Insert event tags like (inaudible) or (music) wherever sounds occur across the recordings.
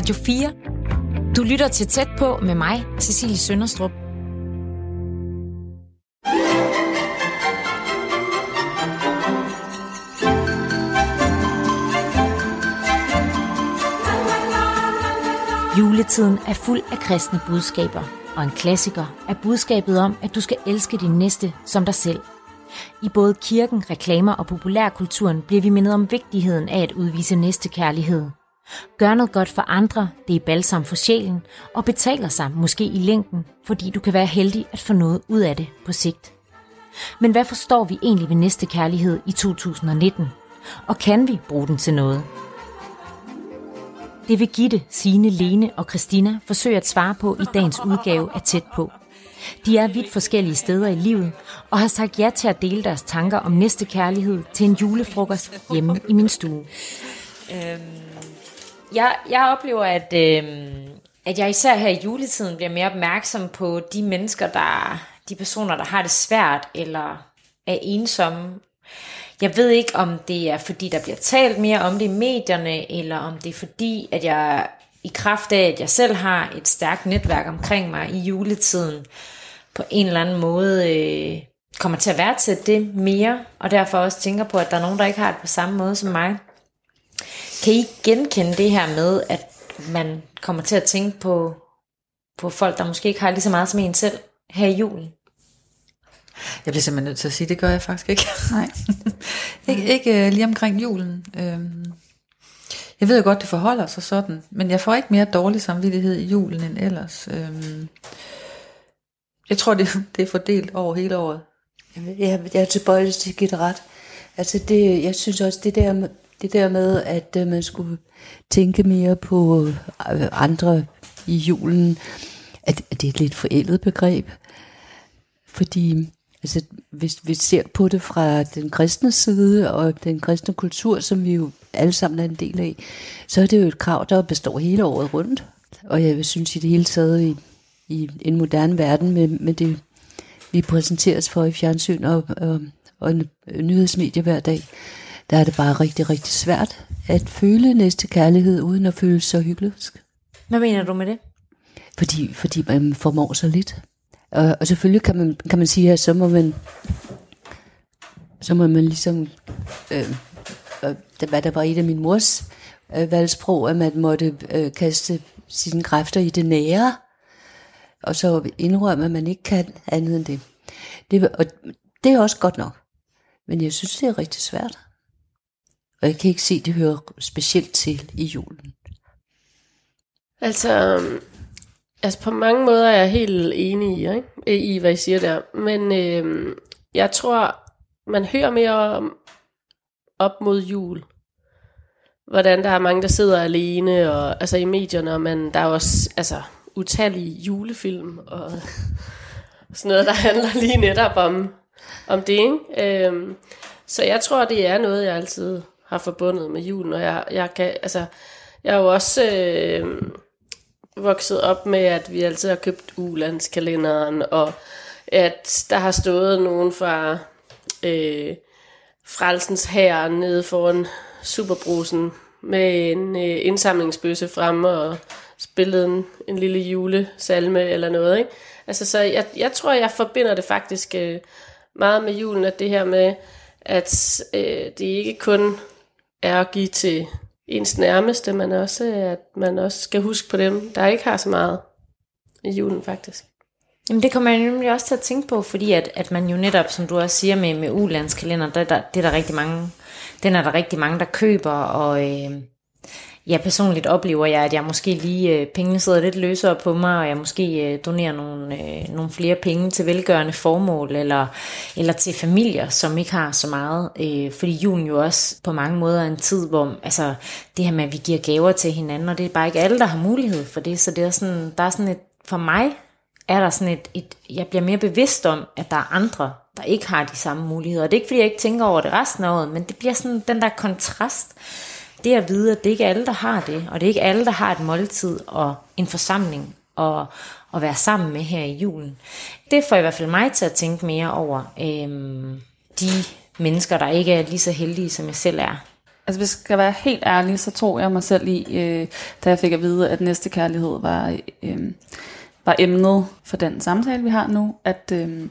Radio 4. Du lytter til Tæt på med mig, Cecilie Sønderstrup. Juletiden er fuld af kristne budskaber, og en klassiker er budskabet om, at du skal elske din næste som dig selv. I både kirken, reklamer og populærkulturen bliver vi mindet om vigtigheden af at udvise næstekærlighed. Gør noget godt for andre, det er balsam for sjælen, og betaler sig måske i længden, fordi du kan være heldig at få noget ud af det på sigt. Men hvad forstår vi egentlig ved næstekærlighed i 2019? Og kan vi bruge den til noget? Det vil Gitte, Signe, Lene og Christina forsøge at svare på i dagens udgave af Tæt på. De er vidt forskellige steder i livet, og har sagt ja til at dele deres tanker om næste kærlighed til en julefrokost hjemme i min stue. Øhm, jeg, jeg oplever, at, øh, at jeg især her i juletiden bliver mere opmærksom på de mennesker, der de personer, der har det svært eller er ensomme. Jeg ved ikke, om det er fordi, der bliver talt mere om det i medierne, eller om det er fordi, at jeg i kraft af, at jeg selv har et stærkt netværk omkring mig i juletiden, på en eller anden måde øh, kommer til at værdsætte det mere, og derfor også tænker på, at der er nogen, der ikke har det på samme måde som mig. Kan I genkende det her med, at man kommer til at tænke på, på folk, der måske ikke har lige så meget som en selv her i julen? Jeg bliver simpelthen nødt til at sige, det gør jeg faktisk ikke. (laughs) Nej. (laughs) ikke ikke uh, lige omkring julen. Øhm, jeg ved jo godt, det forholder sig sådan, men jeg får ikke mere dårlig samvittighed i julen end ellers. Øhm, jeg tror, det, (laughs) det er fordelt over hele året. Jeg, jeg er tilbøjelig til at give det ret. Altså det, jeg synes også, det der, det der med, at øh, man skulle tænke mere på øh, andre i julen, at, at det er et lidt forældet begreb. Fordi altså, hvis vi ser på det fra den kristne side og den kristne kultur, som vi jo alle sammen er en del af, så er det jo et krav, der består hele året rundt. Og jeg synes i det hele taget i, i en moderne verden med, med det, vi præsenteres for i fjernsyn og, og, og nyhedsmedier hver dag, der er det bare rigtig, rigtig svært at føle næste kærlighed, uden at føle sig hyggelig. Hvad mener du med det? Fordi, fordi man formår så lidt. Og, og selvfølgelig kan man, kan man sige, at så må man, så må man ligesom, øh, hvad der var et af min mors øh, valgsprog, at man måtte øh, kaste sine kræfter i det nære, og så indrømme, at man ikke kan andet end det. det og det er også godt nok. Men jeg synes, det er rigtig svært. Og jeg kan ikke se, at det hører specielt til i julen. Altså, øhm, altså på mange måder er jeg helt enig i, ikke? i hvad I siger der. Men øh, jeg tror, man hører mere om op mod jul. Hvordan der er mange, der sidder alene, og altså i medierne, og man, der er også altså, utallige julefilm, og (laughs) sådan noget, der handler lige netop om, om det. Ikke? Øh, så jeg tror, det er noget, jeg altid har forbundet med julen, og jeg, jeg kan, altså, jeg er jo også øh, vokset op med, at vi altid har købt ulandskalenderen, og at der har stået nogen fra øh, Frelsens her nede foran Superbrusen med en øh, indsamlingsbøsse frem og spillet en, en lille julesalme eller noget. Ikke? Altså, så jeg, jeg tror, jeg forbinder det faktisk øh, meget med julen, at det her med, at øh, det ikke kun er at give til ens nærmeste, men også at man også skal huske på dem, der ikke har så meget i julen faktisk. Jamen det kommer jeg nemlig også til at tænke på, fordi at, at man jo netop, som du også siger med, med ulandskalender, der, der, det er der rigtig mange, den er der rigtig mange, der køber, og øh, ja, personligt oplever jeg, at jeg måske lige, øh, pengene sidder lidt løsere på mig, og jeg måske øh, donerer nogle, øh, nogle flere penge til velgørende formål, eller, eller til familier, som ikke har så meget. Øh, fordi julen jo også på mange måder er en tid, hvor altså, det her med, at vi giver gaver til hinanden, og det er bare ikke alle, der har mulighed for det, så det er sådan, der er sådan et, for mig er der sådan et, et, jeg bliver mere bevidst om, at der er andre, der ikke har de samme muligheder. Og det er ikke, fordi jeg ikke tænker over det resten af året, men det bliver sådan den der kontrast, det at vide, at det ikke er alle, der har det, og det er ikke alle, der har et måltid og en forsamling og at være sammen med her i julen. Det får i hvert fald mig til at tænke mere over øhm, de mennesker, der ikke er lige så heldige, som jeg selv er. altså hvis jeg skal være helt ærlig, så tror jeg mig selv i, øh, da jeg fik at vide, at næste kærlighed var, øh, var emnet for den samtale, vi har nu, at øh,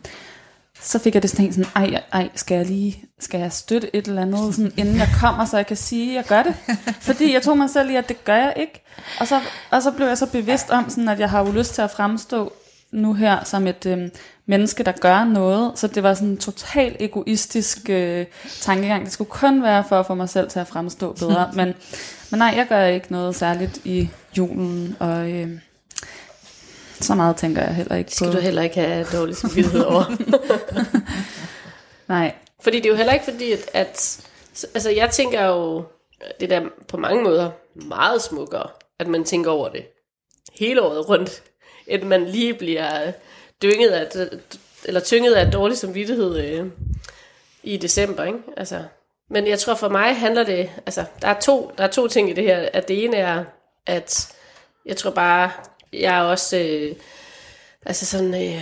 så fik jeg det sådan sådan, ej, ej, skal jeg lige, skal jeg støtte et eller andet, sådan, inden jeg kommer, så jeg kan sige, at jeg gør det. (laughs) Fordi jeg tog mig selv i, at det gør jeg ikke. Og så, og så blev jeg så bevidst om, sådan, at jeg har jo lyst til at fremstå nu her som et øh, menneske, der gør noget. Så det var sådan en total egoistisk øh, tankegang. Det skulle kun være for at få mig selv til at fremstå bedre. (laughs) men, men nej, jeg gør ikke noget særligt i julen, og øh, så meget tænker jeg heller ikke Skal på. du heller ikke have dårlig samvittighed over. (laughs) Nej, Fordi det er jo heller ikke fordi, at, at altså jeg tænker jo, det der på mange måder meget smukkere, at man tænker over det hele året rundt, end man lige bliver dynget af, eller tynget af dårlig samvittighed øh, i december, ikke? Altså, men jeg tror for mig handler det, altså der er to, der er to ting i det her, at det ene er, at jeg tror bare, jeg er også, øh, altså sådan, øh,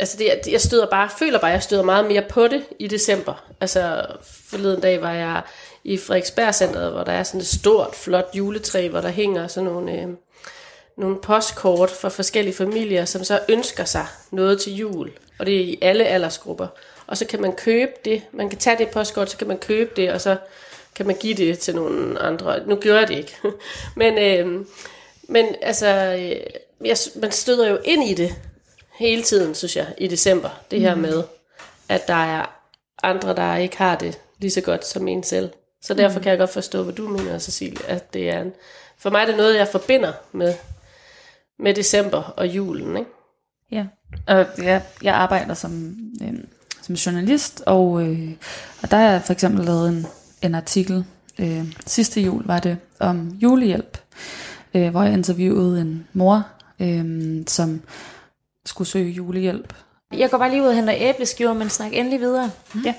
altså det, jeg- støder bare, føler bare, jeg støder meget mere på det i december. Altså forleden dag var jeg i Frederiksberg Centeret, hvor der er sådan et stort, flot juletræ, hvor der hænger sådan nogle, øh, nogle postkort fra forskellige familier, som så ønsker sig noget til jul. Og det er i alle aldersgrupper. Og så kan man købe det. Man kan tage det postkort, så kan man købe det, og så kan man give det til nogle andre. Nu gør jeg det ikke. (laughs) men, øh, men altså, øh, jeg, man støder jo ind i det hele tiden, synes jeg, i december. Det her med, at der er andre, der ikke har det lige så godt som en selv. Så derfor kan jeg godt forstå, hvad du mener, Cecilie, at det er en, for mig er det noget, jeg forbinder med, med december og julen, ikke? Ja, og jeg, jeg arbejder som, øh, som journalist, og, øh, og der har jeg for eksempel lavet en, en artikel, øh, sidste jul var det, om julehjælp, øh, hvor jeg interviewede en mor, øh, som skulle søge julehjælp. Jeg går bare lige ud og henter æbleskiver, men snak endelig videre. Ja.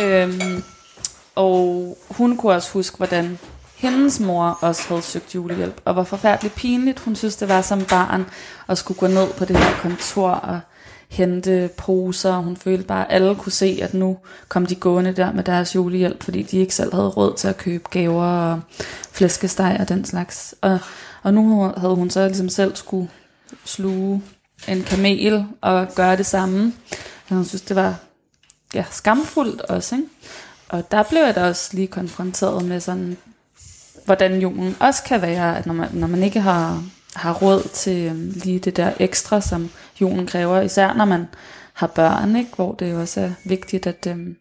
Øhm, og hun kunne også huske, hvordan hendes mor også havde søgt julehjælp, og var forfærdeligt pinligt. Hun synes, det var som barn at skulle gå ned på det her kontor og hente poser. Hun følte bare, at alle kunne se, at nu kom de gående der med deres julehjælp, fordi de ikke selv havde råd til at købe gaver og flæskesteg og den slags. Og, og nu havde hun så ligesom selv skulle sluge en kamel og gøre det samme. Og hun synes, det var ja, skamfuldt også, ikke? Og der blev jeg da også lige konfronteret med sådan, hvordan julen også kan være, at når man, når man ikke har, har råd til øhm, lige det der ekstra, som julen kræver, især når man har børn, ikke? hvor det jo også er vigtigt, at øhm,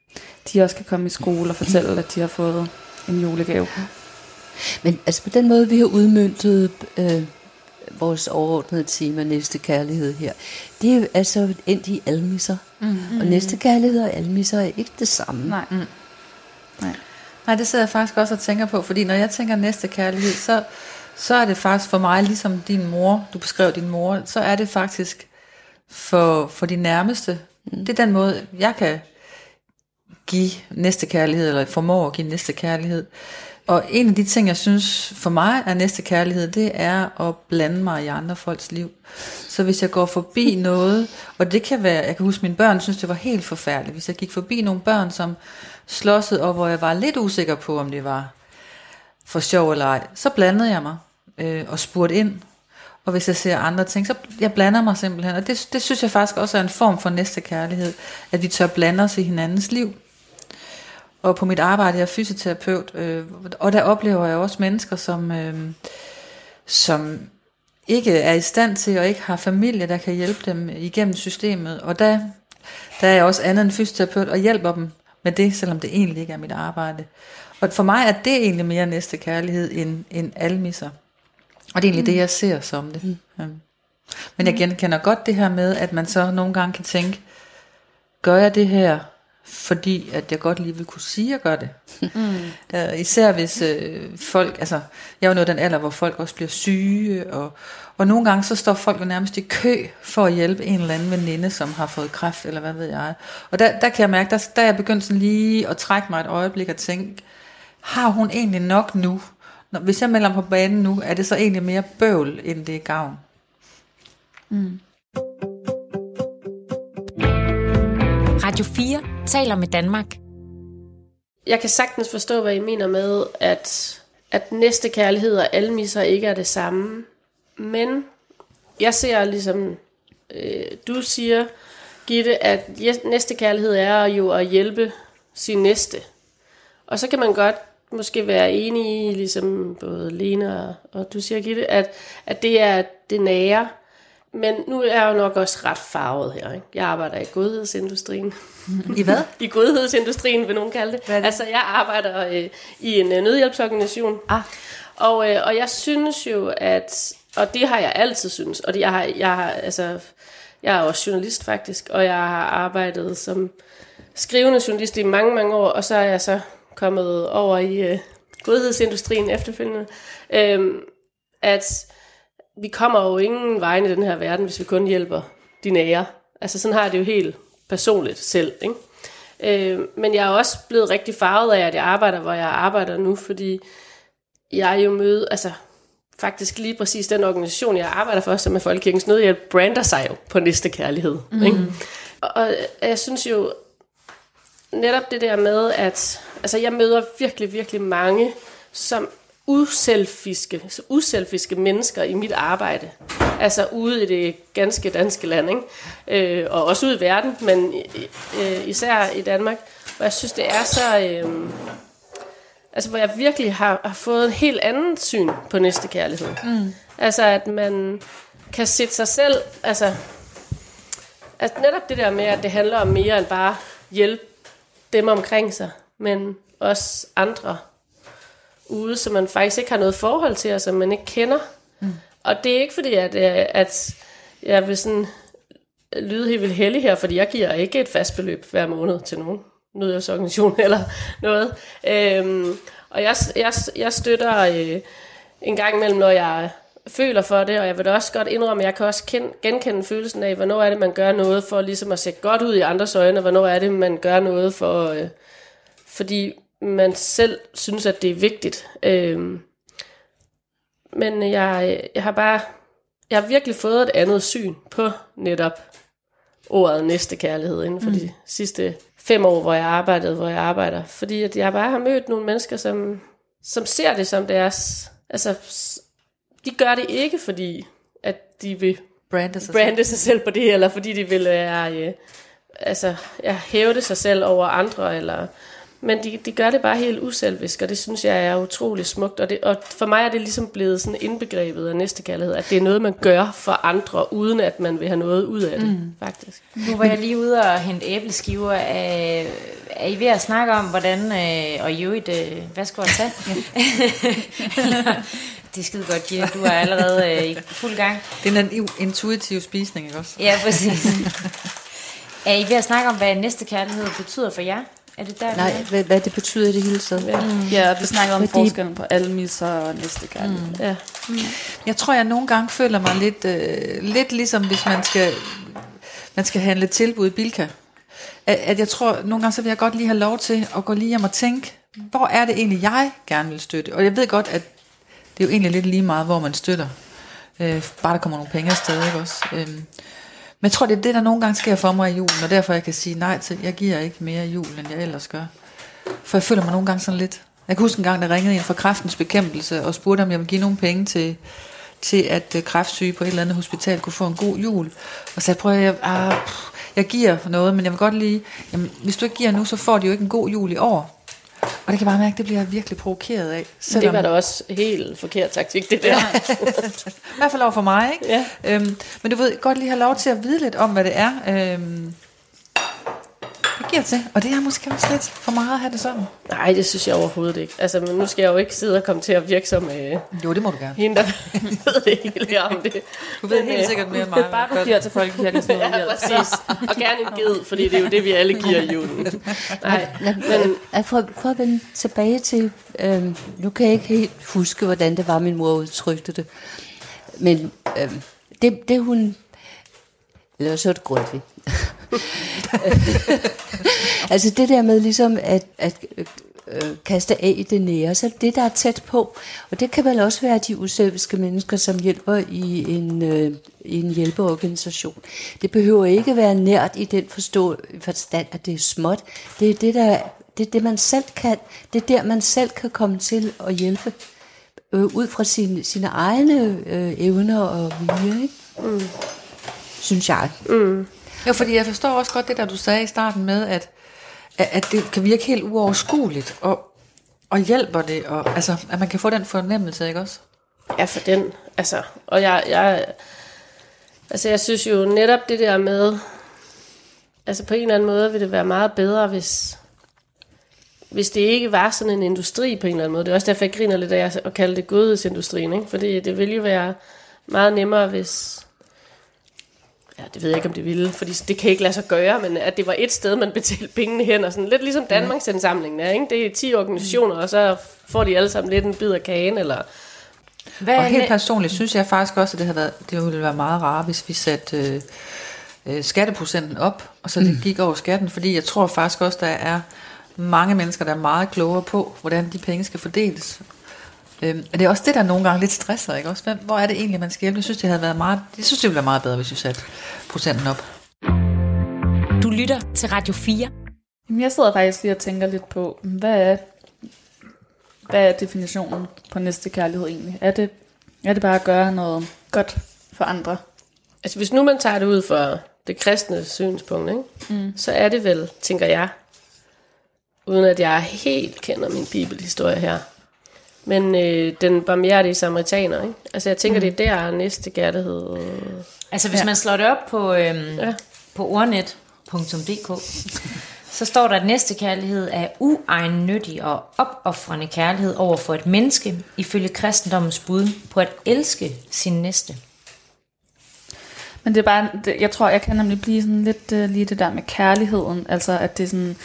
de også kan komme i skole og fortælle, at de har fået en julegave. Men altså på den måde, vi har udmyndtet øh, vores overordnede tema, næste kærlighed her, det er jo altså endt i almisser. Mm. Og næste kærlighed og almisser er ikke det samme. Nej. Mm. Nej. Nej, det sidder jeg faktisk også og tænker på, fordi når jeg tænker næste kærlighed, så, så er det faktisk for mig, ligesom din mor, du beskrev din mor, så er det faktisk for, for de nærmeste. Det er den måde, jeg kan give næste kærlighed, eller formår at give næste kærlighed. Og en af de ting, jeg synes for mig er næste kærlighed, det er at blande mig i andre folks liv. Så hvis jeg går forbi (laughs) noget, og det kan være, jeg kan huske, mine børn synes, det var helt forfærdeligt, hvis jeg gik forbi nogle børn, som slåsede, og hvor jeg var lidt usikker på, om det var for sjov eller ej, så blandede jeg mig øh, og spurgte ind. Og hvis jeg ser andre ting, så jeg blander mig simpelthen. Og det, det synes jeg faktisk også er en form for næste kærlighed, at vi tør blande os i hinandens liv. Og på mit arbejde, jeg er fysioterapeut, øh, og der oplever jeg også mennesker, som, øh, som ikke er i stand til, og ikke har familie, der kan hjælpe dem igennem systemet. Og der, der er jeg også andet end fysioterapeut, og hjælper dem med det, selvom det egentlig ikke er mit arbejde. Og for mig er det egentlig mere næste kærlighed end, end almisser. Og det er egentlig mm. det, jeg ser som det. Mm. Men jeg genkender godt det her med, at man så nogle gange kan tænke, gør jeg det her, fordi at jeg godt lige vil kunne sige, at jeg gør det. Mm. Uh, især hvis uh, folk, altså jeg er jo nået den alder, hvor folk også bliver syge, og, og nogle gange så står folk jo nærmest i kø for at hjælpe en eller anden veninde, som har fået kræft, eller hvad ved jeg. Og der, der kan jeg mærke, der, der er jeg begyndt sådan lige at trække mig et øjeblik og tænke, har hun egentlig nok nu? Når, hvis jeg melder mig på banen nu, er det så egentlig mere bøvl, end det er gavn? Mm. Radio 4 taler med Danmark. jeg kan sagtens forstå, hvad I mener med, at, at næste kærlighed og almisser ikke er det samme. Men jeg ser ligesom, øh, du siger, Gitte, at næste kærlighed er jo at hjælpe sin næste. Og så kan man godt måske være enig i, ligesom både Lena og, du siger, Gitte, at, at det er det nære. Men nu er jeg jo nok også ret farvet her. Ikke? Jeg arbejder i godhedsindustrien. (laughs) I hvad? I godhedsindustrien, vil nogen kalde det. Det? Altså, jeg arbejder øh, i en øh, nødhjælpsorganisation. Ah. Og, øh, og jeg synes jo, at... Og det har jeg altid synes. Og det, jeg har, jeg har, altså... Jeg er også journalist faktisk, og jeg har arbejdet som skrivende journalist i mange, mange år, og så er jeg så kommet over i øh, godhedsindustrien efterfølgende. Øhm, at vi kommer jo ingen vejen i den her verden, hvis vi kun hjælper de nære. Altså sådan har jeg det jo helt personligt selv. Ikke? Øh, men jeg er også blevet rigtig farvet af, at jeg arbejder, hvor jeg arbejder nu, fordi jeg jo møder, altså faktisk lige præcis den organisation, jeg arbejder for, som er Folkekirkens Nødhjælp, brander sig jo på næste kærlighed. Mm. Ikke? Og, og jeg synes jo, netop det der med, at altså jeg møder virkelig, virkelig mange, som uselfiske, så uselfiske mennesker i mit arbejde. Altså ude i det ganske danske land, ikke? Øh, og også ude i verden, men øh, især i Danmark. Og jeg synes, det er så... Øh, altså hvor jeg virkelig har, har fået en helt anden syn på næste kærlighed. Mm. Altså at man kan sætte sig selv... Altså, at netop det der med, at det handler om mere end bare hjælpe dem omkring sig, men også andre ude, som man faktisk ikke har noget forhold til, og som man ikke kender. Mm. Og det er ikke fordi, at, øh, at jeg vil sådan lyde helt vildt heldig her, fordi jeg giver ikke et fast beløb hver måned til nogen nødhjælpsorganisation (laughs) eller noget. Øhm, og jeg, jeg, jeg støtter øh, en gang imellem, når jeg føler for det, og jeg vil da også godt indrømme, at jeg kan også kende, genkende følelsen af, hvornår er det, man gør noget for ligesom at se godt ud i andres øjne, og hvornår er det, man gør noget for, øh, fordi man selv synes, at det er vigtigt. Øhm, men jeg, jeg har bare, jeg har virkelig fået et andet syn på netop ordet næste kærlighed inden for mm. de sidste fem år, hvor jeg arbejdede, hvor jeg arbejder. Fordi at jeg bare har mødt nogle mennesker, som, som ser det som deres... Altså, de gør det ikke, fordi at de vil Brander sig brande sig selv på det, eller fordi de vil være, øh, altså, ja, hævde sig selv over andre, eller, men de, de gør det bare helt uselvisk, og det synes jeg er utrolig smukt, og, det, og for mig er det ligesom blevet sådan indbegrebet af næste kærlighed, at det er noget, man gør for andre, uden at man vil have noget ud af det, mm. faktisk. Nu var jeg lige ude og hente æbleskiver. Er, er I ved at snakke om, hvordan... Øh, og i øvrigt, øh, hvad skal jeg tage? det er skide godt, Gitte. Du er allerede øh, i fuld gang. Det er en intuitiv spisning, ikke også? Ja, præcis. er I ved at snakke om, hvad næste kærlighed betyder for jer? Er det der, Nej, hvad, hvad det betyder i det hele taget. Ja. Ja, vi snakkede om Fordi- forskellen på almisser og næste kærlighed. Mm. Ja. Jeg tror, jeg nogle gange føler mig lidt, øh, lidt ligesom, hvis man skal, man skal handle tilbud i Bilka. At, at jeg tror, nogle gange så vil jeg godt lige have lov til at gå lige hjem og tænke, hvor er det egentlig, jeg gerne vil støtte? Og jeg ved godt, at det er jo egentlig lidt lige meget, hvor man støtter. Øh, bare der kommer nogle penge afsted, ikke også? Øhm, men jeg tror, det er det, der nogle gange sker for mig i julen, og derfor jeg kan sige nej til, jeg giver ikke mere i jul, end jeg ellers gør. For jeg føler mig nogle gange sådan lidt... Jeg kan huske en gang, der ringede en fra kræftens bekæmpelse og spurgte, om jeg ville give nogle penge til, til at øh, kræftsyge på et eller andet hospital kunne få en god jul. Og så jeg prøver, jeg, ah, jeg giver noget, men jeg vil godt lige... Jamen, hvis du ikke giver nu, så får de jo ikke en god jul i år. Og det kan jeg bare mærke, det bliver jeg virkelig provokeret af. Det var da også helt forkert taktik, det der. (laughs) I hvert fald over for mig, ikke? Ja. Øhm, men du ved, godt lige have lov til at vide lidt om, hvad det er. Øhm, giver til. Og det er måske også lidt for meget at have det sådan. Nej, det synes jeg overhovedet ikke. Altså, men nu skal jeg jo ikke sidde og komme til at virke som øh, Jo, det må du gerne. hende, der (laughs) ved det hele om det. Du ved Men, helt øh, sikkert mere end mig. Bare du giver til folkekirkens (laughs) Ja, nødhjælp. præcis. Og gerne en ged, fordi det er jo det, vi alle giver i julen. Nej, men Men, for, for at vende tilbage til, øhm, nu kan jeg ikke helt huske, hvordan det var, min mor udtrykte det. Men øhm, det, det hun, eller så er det Grundtvig. (laughs) (laughs) altså det der med ligesom at, at øh, kaste af i det nære, så det der er tæt på, og det kan vel også være de uselviske mennesker, som hjælper i en, øh, i en hjælpeorganisation. Det behøver ikke være nært i den forstå, forstand, at det er småt. Det er det, der det er det, man selv kan. Det er der, man selv kan komme til at hjælpe. Øh, ud fra sine, sine egne øh, evner og vilje, ikke? Mm. Synes jeg. Mm. Jo, fordi jeg forstår også godt det, der du sagde i starten med, at, at det kan virke helt uoverskueligt, og, og hjælper det, og, altså, at man kan få den fornemmelse, ikke også? Ja, for den, altså, og jeg, jeg, altså jeg synes jo netop det der med, altså på en eller anden måde vil det være meget bedre, hvis, hvis det ikke var sådan en industri på en eller anden måde. Det er også derfor, jeg griner lidt af at kalde det godhedsindustrien, ikke? fordi det ville jo være meget nemmere, hvis, ja, det ved jeg ikke, om det ville, fordi det kan ikke lade sig gøre, men at det var et sted, man (laughs) betalte pengene hen, og sådan lidt ligesom Danmarks indsamlingen er, ikke? Det er 10 organisationer, og så får de alle sammen lidt en bid af kagen, eller... Hvad og helt personligt synes jeg faktisk også, at det, havde været, det ville være meget rart, hvis vi satte øh, øh, skatteprocenten op, og så det mm. gik over skatten, fordi jeg tror faktisk også, der er mange mennesker, der er meget klogere på, hvordan de penge skal fordeles. Øhm, det er også det, der nogle gange lidt stresser, ikke? Også, hvor er det egentlig, man skal hjælpe? Jeg synes, det havde været meget, jeg synes, det ville være meget bedre, hvis vi satte procenten op. Du lytter til Radio 4. Jamen, jeg sidder faktisk lige og tænker lidt på, hvad er, hvad er definitionen på næste kærlighed egentlig? Er det, er det bare at gøre noget godt for andre? Altså, hvis nu man tager det ud for det kristne synspunkt, ikke? Mm. så er det vel, tænker jeg, uden at jeg helt kender min bibelhistorie her, men øh, den barmhjertige samaritaner, ikke? Altså jeg tænker, mm. det er der næste kærlighed. Altså hvis ja. man slår det op på, øhm, ja. på ordnet.dk, så står der, at næste kærlighed er uegennyttig og opoffrende kærlighed over for et menneske, ifølge kristendommens bud på at elske sin næste. Men det er bare, det, jeg tror, jeg kan nemlig blive sådan lidt uh, lige det der med kærligheden, altså at det er sådan,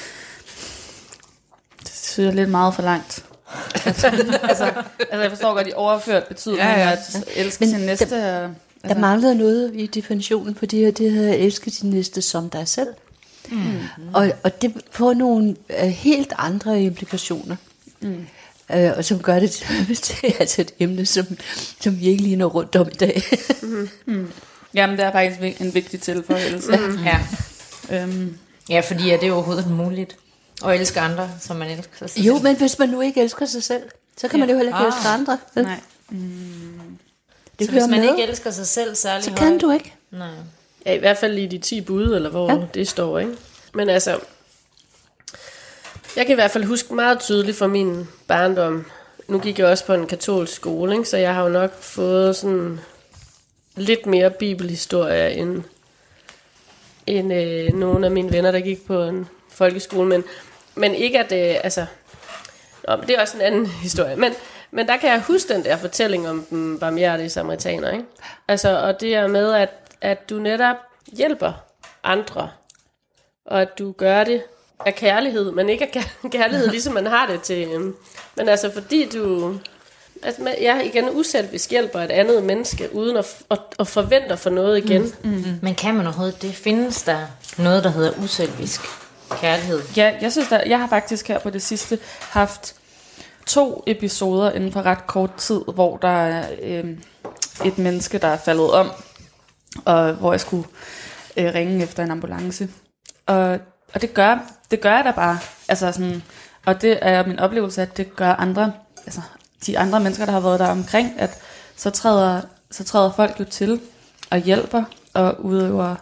det synes jeg er lidt meget for langt. (laughs) altså, altså, jeg forstår godt, de overført betydning ja, ja. at elske Men sin næste. Der, altså. der manglede noget i definitionen på det her, det hedder at elske din næste som dig selv. Mm. Og, og det får nogle uh, helt andre implikationer. Mm. Uh, og som gør det (laughs) til altså et emne, som, som vi ikke lige når rundt om i dag. mm. Mm. Jamen, det er faktisk en vigtig tilføjelse. Mm. Ja. Um. ja, fordi er det overhovedet muligt? Og elske andre, som man elsker sig selv. Jo, men hvis man nu ikke elsker sig selv, så kan ja. man jo heller ikke ah. elske andre. Vel? Nej. Mm. Det så hvis man med. ikke elsker sig selv særlig Så kan højt. du ikke. Nej. Ja, i hvert fald i de 10 bud, eller hvor ja. det står, ikke? Men altså, jeg kan i hvert fald huske meget tydeligt fra min barndom, nu gik jeg også på en katolsk skole, ikke? så jeg har jo nok fået sådan lidt mere bibelhistorie end, end øh, nogle af mine venner, der gik på en folkeskole, men, men ikke at øh, altså, nå, men det er også en anden (laughs) historie, men, men der kan jeg huske den der fortælling om den barmhjertige samaritaner, ikke? Altså, og det er med, at, at du netop hjælper andre, og at du gør det af kærlighed, men ikke af (laughs) kærlighed, ligesom man har det til, øhm, men altså fordi du, altså jeg igen uselvisk hjælper et andet menneske, uden at, at, at forvente for noget igen. Mm, mm, mm. Men kan man overhovedet det? Findes der noget, der hedder uselvisk? Kærlighed. Ja, jeg synes, der, jeg har faktisk her på det sidste haft to episoder inden for ret kort tid, hvor der er øh, et menneske, der er faldet om, og hvor jeg skulle øh, ringe efter en ambulance. Og, og det gør det gør jeg da bare. Altså sådan, og det er min oplevelse, at det gør andre, altså de andre mennesker, der har været der omkring, at så træder, så træder folk jo til og hjælper og udøver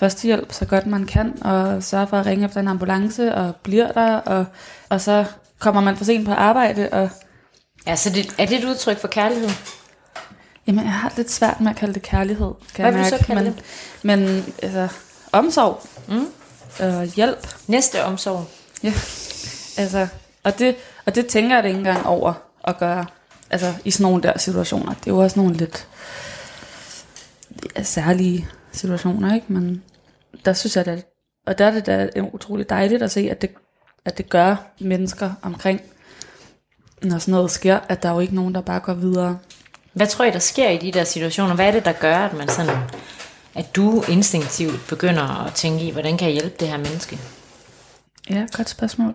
førstehjælp så godt man kan, og sørge for at ringe efter en ambulance, og bliver der, og, og så kommer man for sent på arbejde. Og ja, så det, er det et udtryk for kærlighed? Jamen, jeg har lidt svært med at kalde det kærlighed. Kan Hvad vil du så kalde men, det? Men altså, omsorg mm. og hjælp. Næste omsorg. Ja, altså, og det, og det tænker jeg det ikke engang over at gøre altså, i sådan nogle der situationer. Det er jo også nogle lidt særlige situationer, ikke? Men der synes jeg, at, og der er det da utroligt dejligt at se, at det, at det gør mennesker omkring, når sådan noget sker, at der er jo ikke nogen, der bare går videre. Hvad tror I, der sker i de der situationer? Hvad er det, der gør, at man sådan, at du instinktivt begynder at tænke i, hvordan kan jeg hjælpe det her menneske? Ja, godt spørgsmål.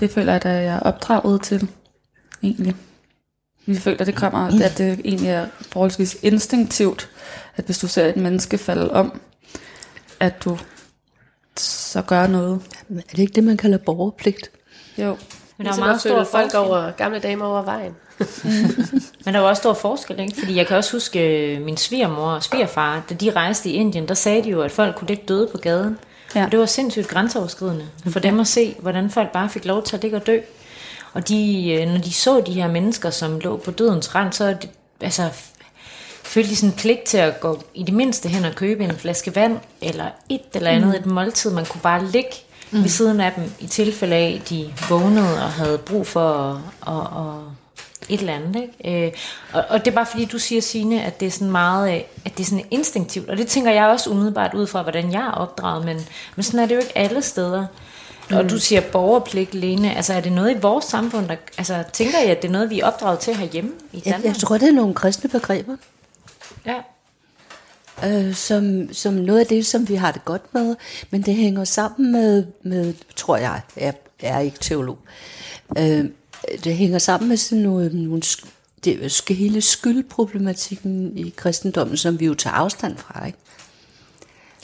Det føler jeg, at jeg er opdraget til, egentlig. Vi føler, det kommer, at det egentlig er forholdsvis instinktivt, at hvis du ser et menneske falde om, at du så gøre noget. Men er det ikke det, man kalder borgerpligt? Jo. Men der er meget at stor følge folk over, gamle damer over vejen. (laughs) Men der var også stor forskel, ikke? Fordi jeg kan også huske øh, min svigermor og svigerfar, da de rejste i Indien, der sagde de jo, at folk kunne ligge døde på gaden. Ja. Og det var sindssygt grænseoverskridende for dem at se, hvordan folk bare fik lov til at ligge og dø. Og de, øh, når de så de her mennesker, som lå på dødens rand, så de, altså, følte de sådan en pligt til at gå i det mindste hen og købe en flaske vand, eller et eller andet, mm. et måltid. Man kunne bare ligge mm. ved siden af dem, i tilfælde af, at de vågnede og havde brug for at, at, at et eller andet. Ikke? Øh, og, og det er bare fordi, du siger, Signe, at det er sådan meget, øh, at det er sådan instinktivt. Og det tænker jeg også umiddelbart ud fra, hvordan jeg er opdraget. Men, men sådan er det jo ikke alle steder. Mm. Og du siger borgerpligt, Lene. Altså er det noget i vores samfund, der, altså tænker jeg, at det er noget, vi er opdraget til herhjemme i Jeg, Danmark? jeg tror, det er nogle kristne begreber. Ja. øh, som, som noget af det, som vi har det godt med, men det hænger sammen med, med tror jeg, jeg er ikke teolog, øh, det hænger sammen med sådan nogle, nogle det, hele skyldproblematikken i kristendommen, som vi jo tager afstand fra, ikke?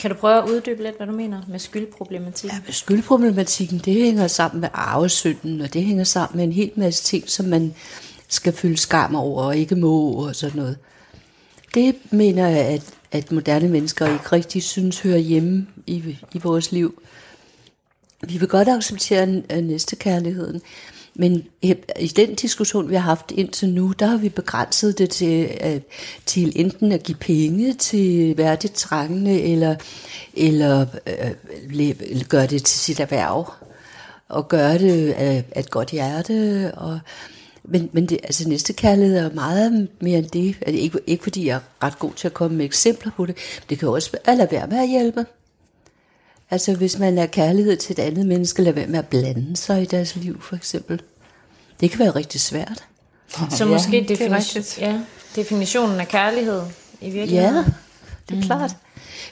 Kan du prøve at uddybe lidt, hvad du mener med skyldproblematik? Ja, med skyldproblematikken, det hænger sammen med arvesynden, og det hænger sammen med en hel masse ting, som man skal fylde skam over og ikke må og sådan noget. Det mener jeg, at, at moderne mennesker ikke rigtig synes hører hjemme i, i vores liv. Vi vil godt acceptere næste næstekærligheden, men øh, i den diskussion, vi har haft indtil nu, der har vi begrænset det til, øh, til enten at give penge til værdigt trængende, eller, eller øh, le- gøre det til sit erhverv, og gøre det af, af et godt hjerte. Og, men men det, altså, næste kærlighed er meget mere end det. Altså, ikke, ikke fordi jeg er ret god til at komme med eksempler på det. Det kan også være at lade være med at hjælpe. Altså hvis man er kærlighed til et andet menneske, lad være med at blande sig i deres liv, for eksempel. Det kan være rigtig svært. Så måske det er defini- rigtigt. ja, definitionen af kærlighed i virkeligheden. Ja, det er mm. klart.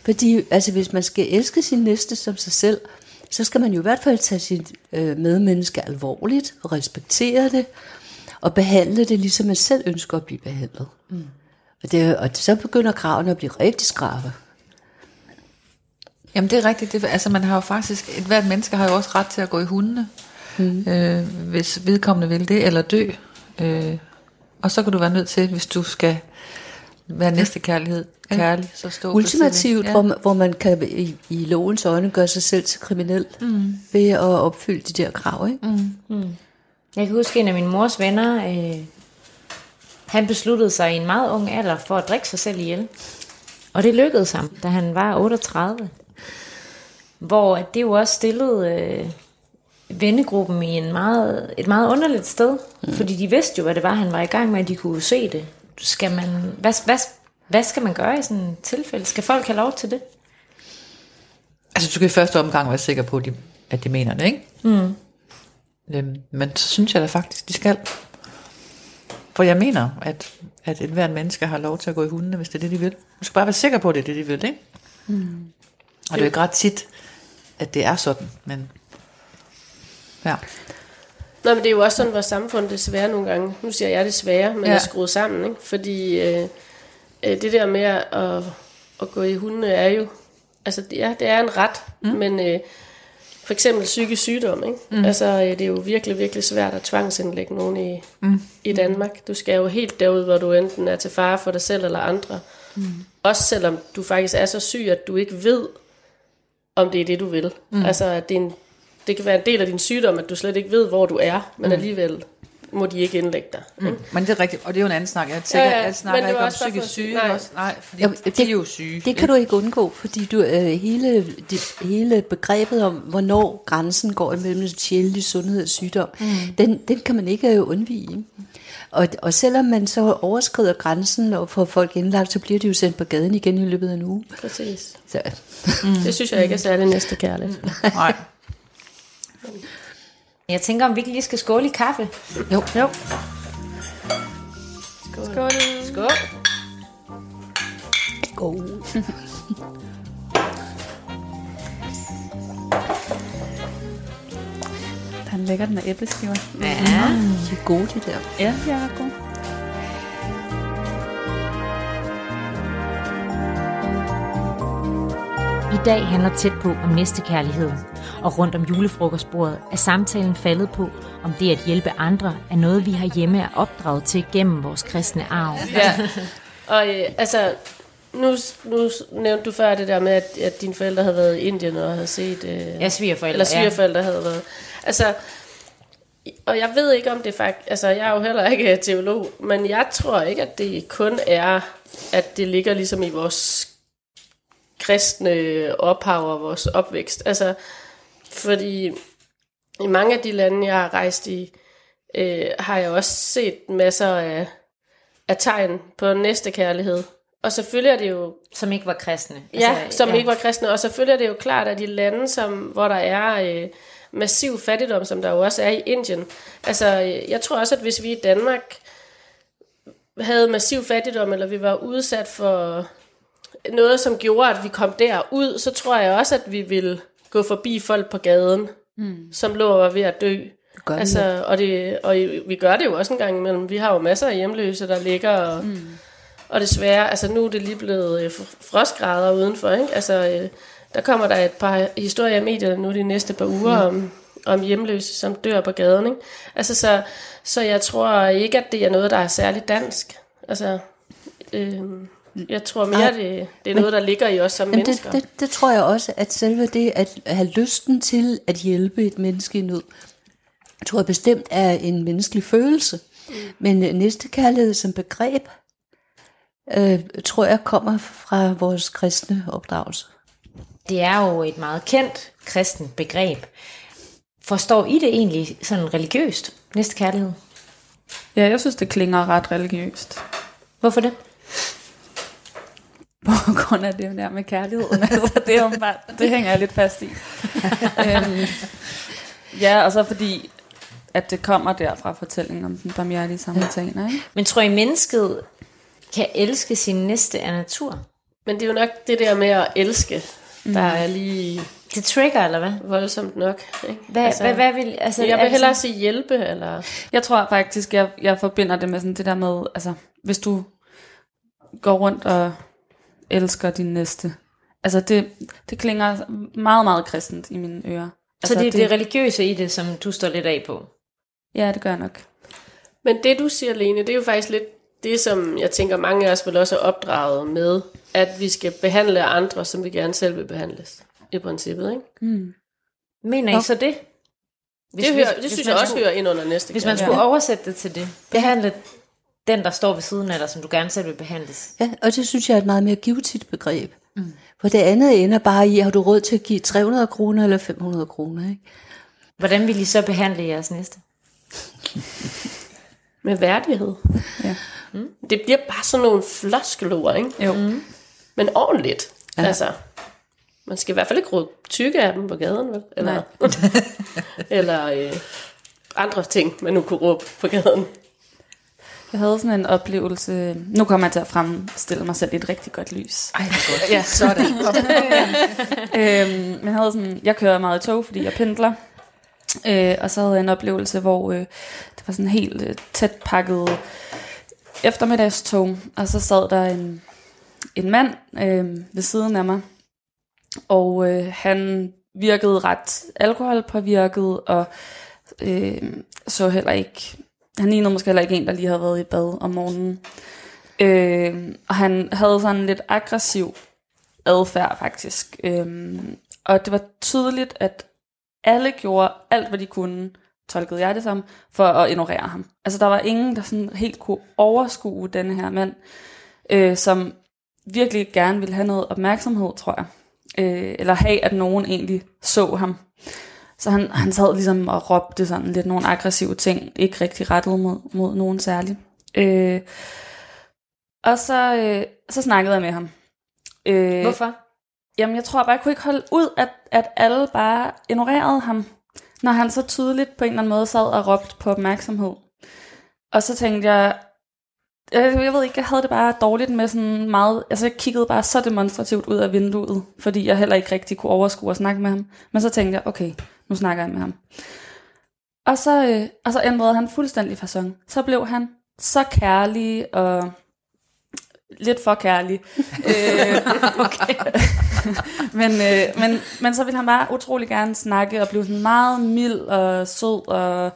Fordi altså, hvis man skal elske sin næste som sig selv, så skal man jo i hvert fald tage sit øh, medmenneske alvorligt og respektere det, og behandle det, ligesom man selv ønsker at blive behandlet. Mm. Og, det, og så begynder kravene at blive rigtig skrabe. Jamen det er rigtigt. Det, altså man har jo faktisk, et hvert menneske har jo også ret til at gå i hundene, mm. øh, hvis vedkommende vil det, eller dø. Øh, og så kan du være nødt til, hvis du skal være næste kærlighed, kærlig, så stå Ultimativt, siden. hvor, man, hvor man kan i, i lovens øjne gøre sig selv til kriminel mm. ved at opfylde de der krav. Ikke? Mm. Jeg kan huske en af min mors venner, øh, han besluttede sig i en meget ung alder for at drikke sig selv ihjel. Og det lykkedes ham, da han var 38. Hvor det jo også stillede øh, vennegruppen i en meget, et meget underligt sted. Mm. Fordi de vidste jo, hvad det var, han var i gang med, og de kunne se det. Skal man, hvad, hvad, hvad skal man gøre i sådan et tilfælde? Skal folk have lov til det? Altså du skal i første omgang være sikker på, at de, at de mener det, ikke? Mm. Øhm, men så synes jeg da faktisk, de skal. For jeg mener, at, at et hvert menneske har lov til at gå i hundene, hvis det er det, de vil. Du skal bare være sikker på, at det er det, de vil, ikke? Mm. Og det er jo ikke ret tit, at det er sådan, men ja. Nå, men det er jo også sådan, vores samfund desværre nogle gange, nu siger jeg desværre, men Ja. er skruet sammen, ikke? Fordi øh, øh, det der med at, at gå i hunde er jo, altså ja, det er en ret, mm. men øh, for eksempel psykisk sygdom, ikke? Mm. Altså øh, det er jo virkelig, virkelig svært at tvangsindlægge nogen i, mm. i Danmark. Du skal jo helt derud, hvor du enten er til fare for dig selv eller andre. Mm. Også selvom du faktisk er så syg, at du ikke ved, om det er det, du vil. Mm. Altså, at det, er en, det kan være en del af din sygdom, at du slet ikke ved, hvor du er, men alligevel må de ikke indlægge dig. Mm. Men det er rigtigt, og det er jo en anden snak. Jeg, tænker, Ja, ja, jeg snakker det ikke om psykisk for- syge. nej. Også, nej, fordi Jamen, de er jo syge. Det kan du ikke undgå, fordi du, øh, hele, det, hele begrebet om, hvornår grænsen går imellem sjældent sundhed og sygdom, mm. den, den kan man ikke øh, undvige. Og, og selvom man så overskrider grænsen og får folk indlagt, så bliver de jo sendt på gaden igen i løbet af en uge. Præcis. Så, Mm. Det synes jeg ikke er særlig næste kærligt. (laughs) Nej. Jeg tænker, om vi ikke lige skal skåle i kaffe. jo. Jo. Skål. Skål. God. Der er en lækker den af æbleskiver. Ja. De er gode, de der. Ja, de er ret gode. I dag handler tæt på om næstekærlighed, og rundt om julefrokostbordet er samtalen faldet på, om det at hjælpe andre er noget, vi har hjemme er opdraget til gennem vores kristne arv. Ja. Og øh, altså, nu, nu nævnte du før det der med, at, at dine forældre havde været i Indien og havde set... Øh, Ja, svigerforældre. eller svigerforældre ja. havde været. Altså, og jeg ved ikke om det faktisk, altså jeg er jo heller ikke teolog, men jeg tror ikke, at det kun er, at det ligger ligesom i vores kristne ophav og vores opvækst. Altså, fordi i mange af de lande, jeg har rejst i, øh, har jeg også set masser af, af tegn på næste kærlighed. Og selvfølgelig er det jo Som ikke var kristne. Ja, altså, som ja. ikke var kristne. Og selvfølgelig er det jo klart, at i lande, som, hvor der er øh, massiv fattigdom, som der jo også er i Indien. Altså, jeg tror også, at hvis vi i Danmark havde massiv fattigdom, eller vi var udsat for noget, som gjorde, at vi kom derud, så tror jeg også, at vi ville gå forbi folk på gaden, mm. som lå og var ved at dø. gør Altså, og, det, og vi gør det jo også en gang imellem. Vi har jo masser af hjemløse, der ligger og, mm. og desværre, altså nu er det lige blevet øh, frostgrader udenfor, ikke? Altså, øh, der kommer der et par historier i medierne nu de næste par uger mm. om, om hjemløse, som dør på gaden, ikke? Altså, så, så jeg tror ikke, at det er noget, der er særligt dansk. Altså, øh, jeg tror mere, det, det er noget, der ligger i os som Men mennesker. det, det, det tror jeg også, at selve det at have lysten til at hjælpe et menneske i nød, tror jeg bestemt er en menneskelig følelse. Mm. Men øh, næstekærlighed som begreb, øh, tror jeg kommer fra vores kristne opdragelse. Det er jo et meget kendt kristen begreb. Forstår I det egentlig sådan religiøst, næste kærlighed? Ja, jeg synes, det klinger ret religiøst. Hvorfor det? På grund af det der med kærligheden. (laughs) altså, det, er bare, det hænger jeg lidt fast i. øhm, ja, og så fordi, at det kommer der fra fortællingen om den barmhjertige samaritaner. Ikke? Men tror I, mennesket kan elske sin næste af natur? Men det er jo nok det der med at elske, der er lige Det trigger, eller hvad? voldsomt nok. Ikke? Hvad, altså, hvad, hvad vil... Altså, jeg vil det hellere sådan- sige hjælpe, eller... Jeg tror faktisk, jeg, jeg forbinder det med sådan det der med, altså, hvis du går rundt og elsker din næste. Altså, det, det klinger meget, meget kristent i mine ører. Så Altså, det er det religiøse i det, som du står lidt af på? Ja, det gør jeg nok. Men det du siger, Lene, det er jo faktisk lidt det, som jeg tænker, mange af os vil også er opdraget med, at vi skal behandle andre, som vi gerne selv vil behandles. I princippet, ikke? Mener I så det? Hvis, det, hvis- hører, det hvis synes jeg også skulle- hører ind under næste Hvis man skulle oversætte det til det. Behandle den, der står ved siden af dig, som du gerne selv vil behandles. Ja, og det synes jeg er et meget mere givetigt begreb. Mm. For det andet ender bare i, har du råd til at give 300 kroner eller 500 kroner, ikke? Hvordan vil I så behandle jeres næste? Med værdighed. Ja. Mm. Det bliver bare sådan nogle floskelord, ikke? Jo. Mm. Men ordentligt. Ja. Altså, man skal i hvert fald ikke råde tykke af dem på gaden, vel? Eller, (laughs) eller øh, andre ting, man nu kunne råbe på gaden. Jeg havde sådan en oplevelse, nu kommer jeg til at fremstille mig selv i et rigtig godt lys. Ej, godt. Ja, (laughs) sådan. (laughs) øhm, men jeg, havde sådan, jeg kører meget i tog, fordi jeg pendler. Øh, og så havde jeg en oplevelse, hvor øh, det var sådan helt øh, tæt pakket eftermiddagstog. Og så sad der en, en mand øh, ved siden af mig. Og øh, han virkede ret alkoholpåvirket, og øh, så heller ikke... Han lignede måske heller ikke en, der lige havde været i bad om morgenen. Øh, og han havde sådan en lidt aggressiv adfærd faktisk. Øh, og det var tydeligt, at alle gjorde alt, hvad de kunne, tolkede jeg det som, for at ignorere ham. Altså der var ingen, der sådan helt kunne overskue denne her mand, øh, som virkelig gerne ville have noget opmærksomhed, tror jeg. Øh, eller have, at nogen egentlig så ham. Så han, han sad ligesom og råbte sådan lidt nogle aggressive ting, ikke rigtig rettet mod, mod nogen særlig. Øh, og så, øh, så snakkede jeg med ham. Øh, Hvorfor? Jamen, jeg tror bare, jeg kunne ikke holde ud, at, at alle bare ignorerede ham, når han så tydeligt på en eller anden måde sad og råbte på opmærksomhed. Og så tænkte jeg, jeg, jeg ved ikke, jeg havde det bare dårligt med sådan meget, altså jeg kiggede bare så demonstrativt ud af vinduet, fordi jeg heller ikke rigtig kunne overskue at snakke med ham. Men så tænkte jeg, okay, nu snakker jeg med ham. Og så, øh, og så ændrede han fuldstændig façon. Så blev han så kærlig og lidt for kærlig. (laughs) øh, okay. (laughs) men, øh, men, men så ville han bare utrolig gerne snakke og blive sådan meget mild og sød. Og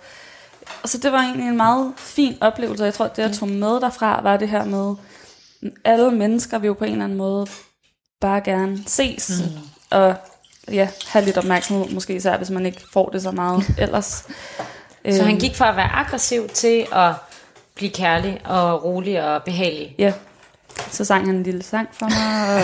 så det var egentlig en meget fin oplevelse. Jeg tror, det jeg tog med derfra var det her med, alle mennesker vil jo på en eller anden måde bare gerne ses. Mm. Og ja, have lidt opmærksomhed, måske især hvis man ikke får det så meget (laughs) ellers. Så han Øhm, gik fra at være aggressiv til at blive kærlig og rolig og behagelig. Ja, så sang han en lille sang for mig,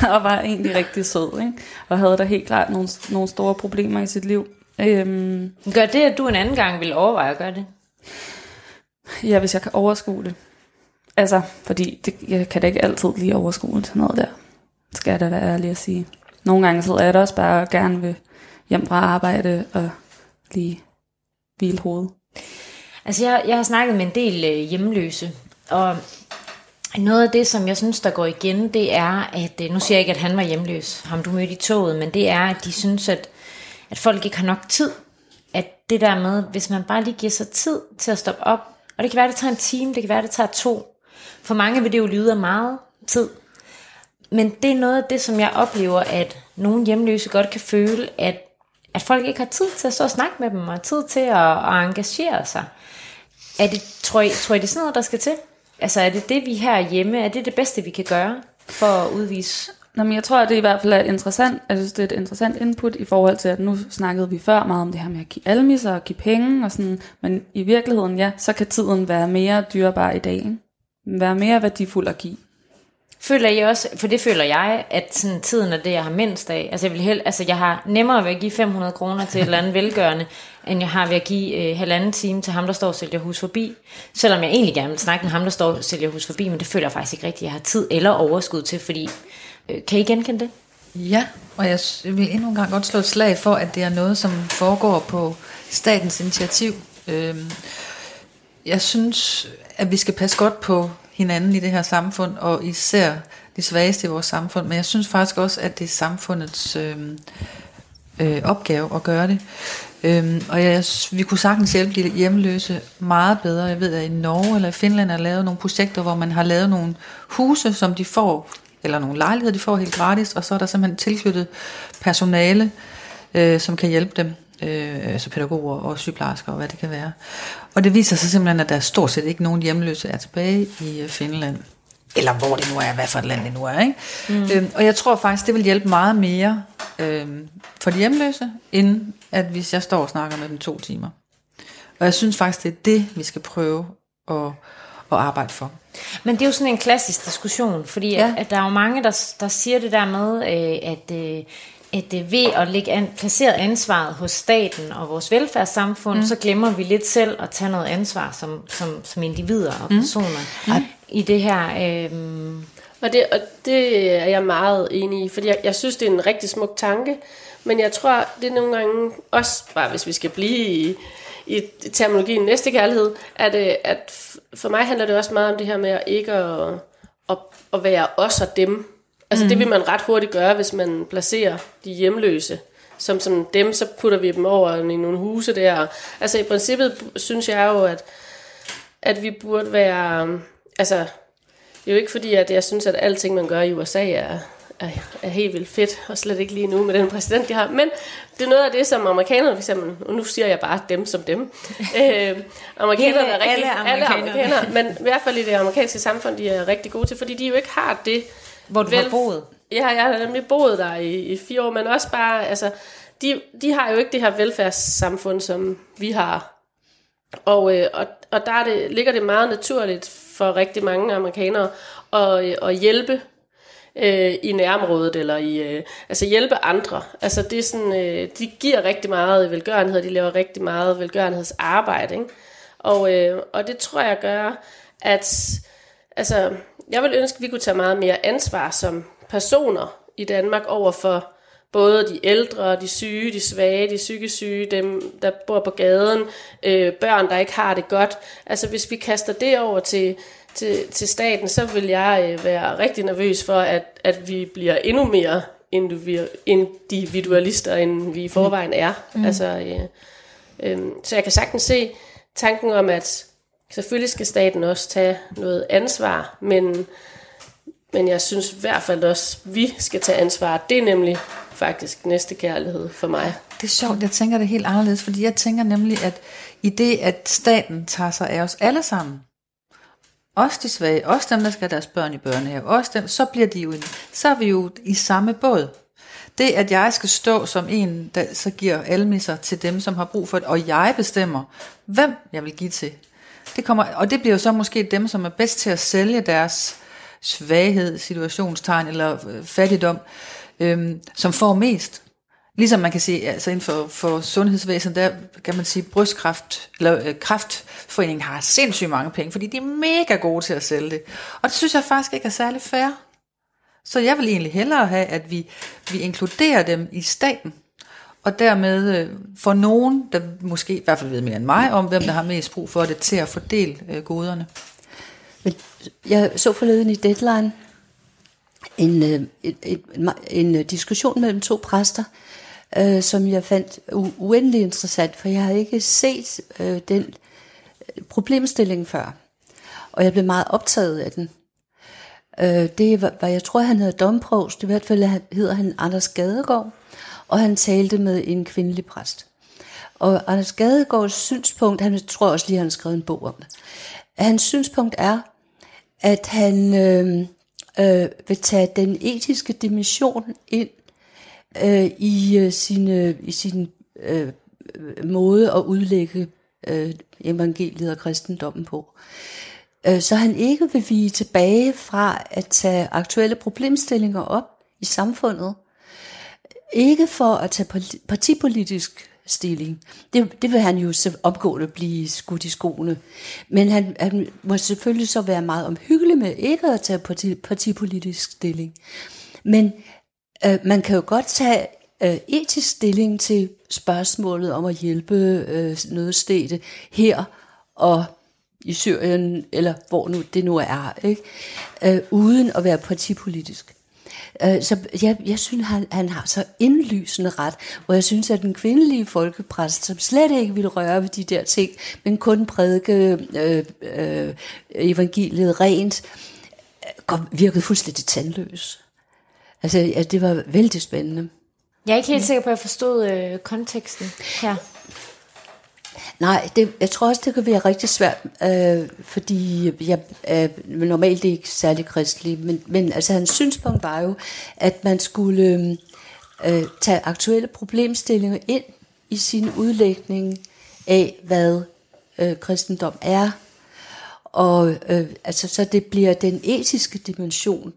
og, (laughs) (laughs) og var egentlig rigtig sød, ikke? og havde da helt klart nogle, nogle store problemer i sit liv. Øhm, Gør det, at du en anden gang vil overveje at gøre det? ja, hvis jeg kan overskue det. Altså, fordi det, jeg kan da ikke altid lige overskue sådan noget der. Skal jeg da være ærlig at sige. Nogle gange sidder jeg da også bare og gerne vil hjem fra arbejde og lige hvile hovedet. Altså, jeg, jeg har snakket med en del øh, hjemløse, og noget af det, som jeg synes, der går igen, det er, at, øh, nu siger jeg ikke, at han var hjemløs, ham du mødte i toget, men det er, at de synes, at, at folk ikke har nok tid. At det der med, hvis man bare lige giver sig tid til at stoppe op, og det kan være, det tager en time, det kan være, det tager to. For mange vil det jo lyde af meget tid. Men det er noget af det, som jeg oplever, at nogle hjemløse godt kan føle, at, at folk ikke har tid til at stå og snakke med dem, og tid til at, at engagere sig. Er det, tror, I, tror I, det er sådan noget, der skal til? Altså er det det, vi her hjemme, er det det bedste, vi kan gøre for at udvise? Nå, men jeg tror, at det i hvert fald er interessant, jeg synes, det er et interessant input i forhold til, at nu snakkede vi før meget om det her med at give almisser og give penge og sådan, men i virkeligheden, ja, så kan tiden være mere dyrebar i dag. Ikke? Være mere værdifuld at give. Føler I også, for det føler jeg, at sådan, tiden er det, jeg har mindst af. Altså jeg, vil hel, altså jeg har nemmere ved at give 500 kroner til et eller andet velgørende, (laughs) end jeg har ved at give øh, halvanden time til ham, der står og sælger hus forbi. Selvom jeg egentlig gerne vil snakke med ham, der står og sælger hus forbi, men det føler jeg faktisk ikke rigtigt, jeg har tid eller overskud til, fordi Øh, kan I genkende det? Ja, og jeg vil endnu en gang godt slå et slag for, at det er noget, som foregår på statens initiativ. Øhm, jeg synes, at vi skal passe godt på hinanden i det her samfund, og især de svageste i vores samfund. Men jeg synes faktisk også, at det er samfundets øh, øh, opgave at gøre det. Øhm, og jeg, vi kunne sagtens hjælpe de hjemløse meget bedre. Jeg ved, at i Norge eller i Finland er lavet nogle projekter, hvor man har lavet nogle huse, som de får, eller nogle lejligheder, de får helt gratis, og så er der simpelthen tilknyttet personale, øh, som kan hjælpe dem, øh, altså pædagoger og sygeplejersker og hvad det kan være. Og det viser sig simpelthen, at der stort set ikke nogen hjemløse er tilbage i øh, Finland. Eller hvor det nu er, hvad for et land det nu er. Ikke? Mm. Øhm, og jeg tror faktisk, det vil hjælpe meget mere øhm, for de hjemløse, end at hvis jeg står og snakker med dem to timer. Og jeg synes faktisk, det er det, vi skal prøve at, at arbejde for. Men det er jo sådan en klassisk diskussion, fordi ja. At, at der er jo mange, der, der siger det der med, øh, at, øh, at øh, ved at lægge an, placeret ansvaret hos staten og vores velfærdssamfund, mm. så glemmer vi lidt selv at tage noget ansvar som, som, som individer og personer mm. i det her. Øh, Og det, og det er jeg meget enig i, fordi jeg, jeg synes, det er en rigtig smuk tanke, men jeg tror, det er nogle gange, også bare hvis vi skal blive i, i terminologien næste kærlighed, at, øh, at for mig handler det også meget om det her med at ikke at, at, at være os og dem. Altså mm. det vil man ret hurtigt gøre, hvis man placerer de hjemløse som, som dem, så putter vi dem over i nogle huse der. Altså i princippet synes jeg jo, at, at vi burde være, altså det er jo ikke fordi, at jeg synes, at alting, man gør i USA, er, er, er helt vildt fedt, og slet ikke lige nu med den præsident, de har. Men det er noget af det, som amerikanerne for eksempel, og nu siger jeg bare dem som dem, (laughs) øh, amerikanerne er rigtig, Alle alle amerikanere. amerikanere, men i hvert fald i det amerikanske samfund, de er rigtig gode til, fordi de jo ikke har det. hvor du Vel- har boet. Ja, jeg har nemlig boet der i, i fire år, men også bare, altså, de, de har jo ikke det her velfærdssamfund, som vi har. Og, øh, og, og der er det, ligger det meget naturligt for rigtig mange amerikanere at, øh, at hjælpe øh, i nærområdet, eller i, øh, altså hjælpe andre. Altså det er sådan, øh, de giver rigtig meget velgørenhed, de laver rigtig meget velgørenhedsarbejde, ikke? Og, øh, og det tror jeg gør, at altså, jeg vil ønske, at vi kunne tage meget mere ansvar som personer i Danmark over for både de ældre, de syge, de svage, de psykisk syge, dem, der bor på gaden, øh, børn, der ikke har det godt. Altså hvis vi kaster det over til, til, til staten, så vil jeg øh, være rigtig nervøs for, at, at vi bliver endnu mere individu- individualister, end vi i forvejen er. Mm. Altså, øh, øh, så jeg kan sagtens se tanken om, at Selvfølgelig skal staten også tage noget ansvar, men, men jeg synes i hvert fald også, at vi skal tage ansvar. Det er nemlig faktisk næste kærlighed for mig. Det er sjovt, jeg tænker det helt anderledes, fordi jeg tænker nemlig, at i det, at staten tager sig af os alle sammen, også de svage, også dem, der skal have deres børn i børnehave, også dem, så bliver de jo, en, så er vi jo i samme båd. Det, at jeg skal stå som en, der så giver almisser til dem, som har brug for det, og jeg bestemmer, hvem jeg vil give til. Det kommer, og det bliver jo så måske dem, som er bedst til at sælge deres svaghed, situationstegn eller øh, fattigdom, øhm, som får mest. Ligesom man kan sige, altså inden for, for sundhedsvæsenet, der kan man sige, brystkræft, eller øh, kræftforeningen har sindssygt mange penge, fordi de er mega gode til at sælge det. Og det synes jeg faktisk ikke er særlig fair. Så jeg vil egentlig hellere have, at vi, vi inkluderer dem i staten, og dermed øh, får nogen, der måske i hvert fald ved mere end mig, om hvem der har mest brug for det, til at fordele øh, goderne. Men jeg så forleden i Deadline en, øh, en, en, en diskussion mellem to præster, øh, som jeg fandt u- uendelig interessant, for jeg havde ikke set øh, den problemstilling før. Og jeg blev meget optaget af den. Øh, det var, var, jeg tror han hedder domprovst, i hvert fald hedder han Anders Gadegaard, og han talte med en kvindelig præst. Og Anders Gadegaards synspunkt, han tror også lige, han har skrevet en bog om det. Hans synspunkt er, at han øh, øh, vil tage den etiske dimension ind øh, i, øh, sin, øh, i sin øh, måde at udlægge øh, evangeliet og kristendommen på. Øh, så han ikke vil vige tilbage fra at tage aktuelle problemstillinger op i samfundet, ikke for at tage partipolitisk stilling. Det, det vil han jo så opgående blive skudt i skoene. Men han, han må selvfølgelig så være meget omhyggelig med ikke at tage parti, partipolitisk stilling. Men øh, man kan jo godt tage øh, etisk stilling til spørgsmålet om at hjælpe øh, nødstede her og i Syrien, eller hvor nu det nu er, ikke? Øh, uden at være partipolitisk. Øh, så jeg, jeg synes, han, han har så indlysende ret, og jeg synes, at den kvindelige folkepræst, som slet ikke ville røre ved de der ting, men kun prædike øh, øh, evangeliet rent, øh, virkede fuldstændig tandløs. Altså, ja, det var vældig spændende. Jeg er ikke helt sikker på, at jeg forstod øh, konteksten her. Nej, det, jeg tror også, det kan være rigtig svært, øh, fordi jeg er normalt ikke særlig kristelig, men, men altså, hans synspunkt var jo, at man skulle øh, tage aktuelle problemstillinger ind i sin udlægning af, hvad øh, kristendom er, og øh, altså, så det bliver den etiske dimension,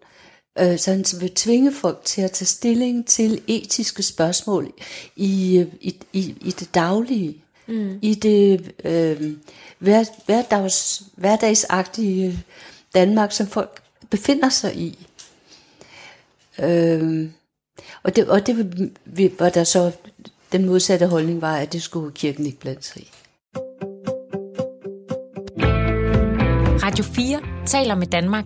øh, så han vil tvinge folk til at tage stilling til etiske spørgsmål i, i, i, i det daglige mm. i det øh, hver, hverdags, hverdagsagtige Danmark, som folk befinder sig i. Øh, og det, og det var der så den modsatte holdning var, at det skulle kirken ikke blande sig i. Radio 4 taler med Danmark.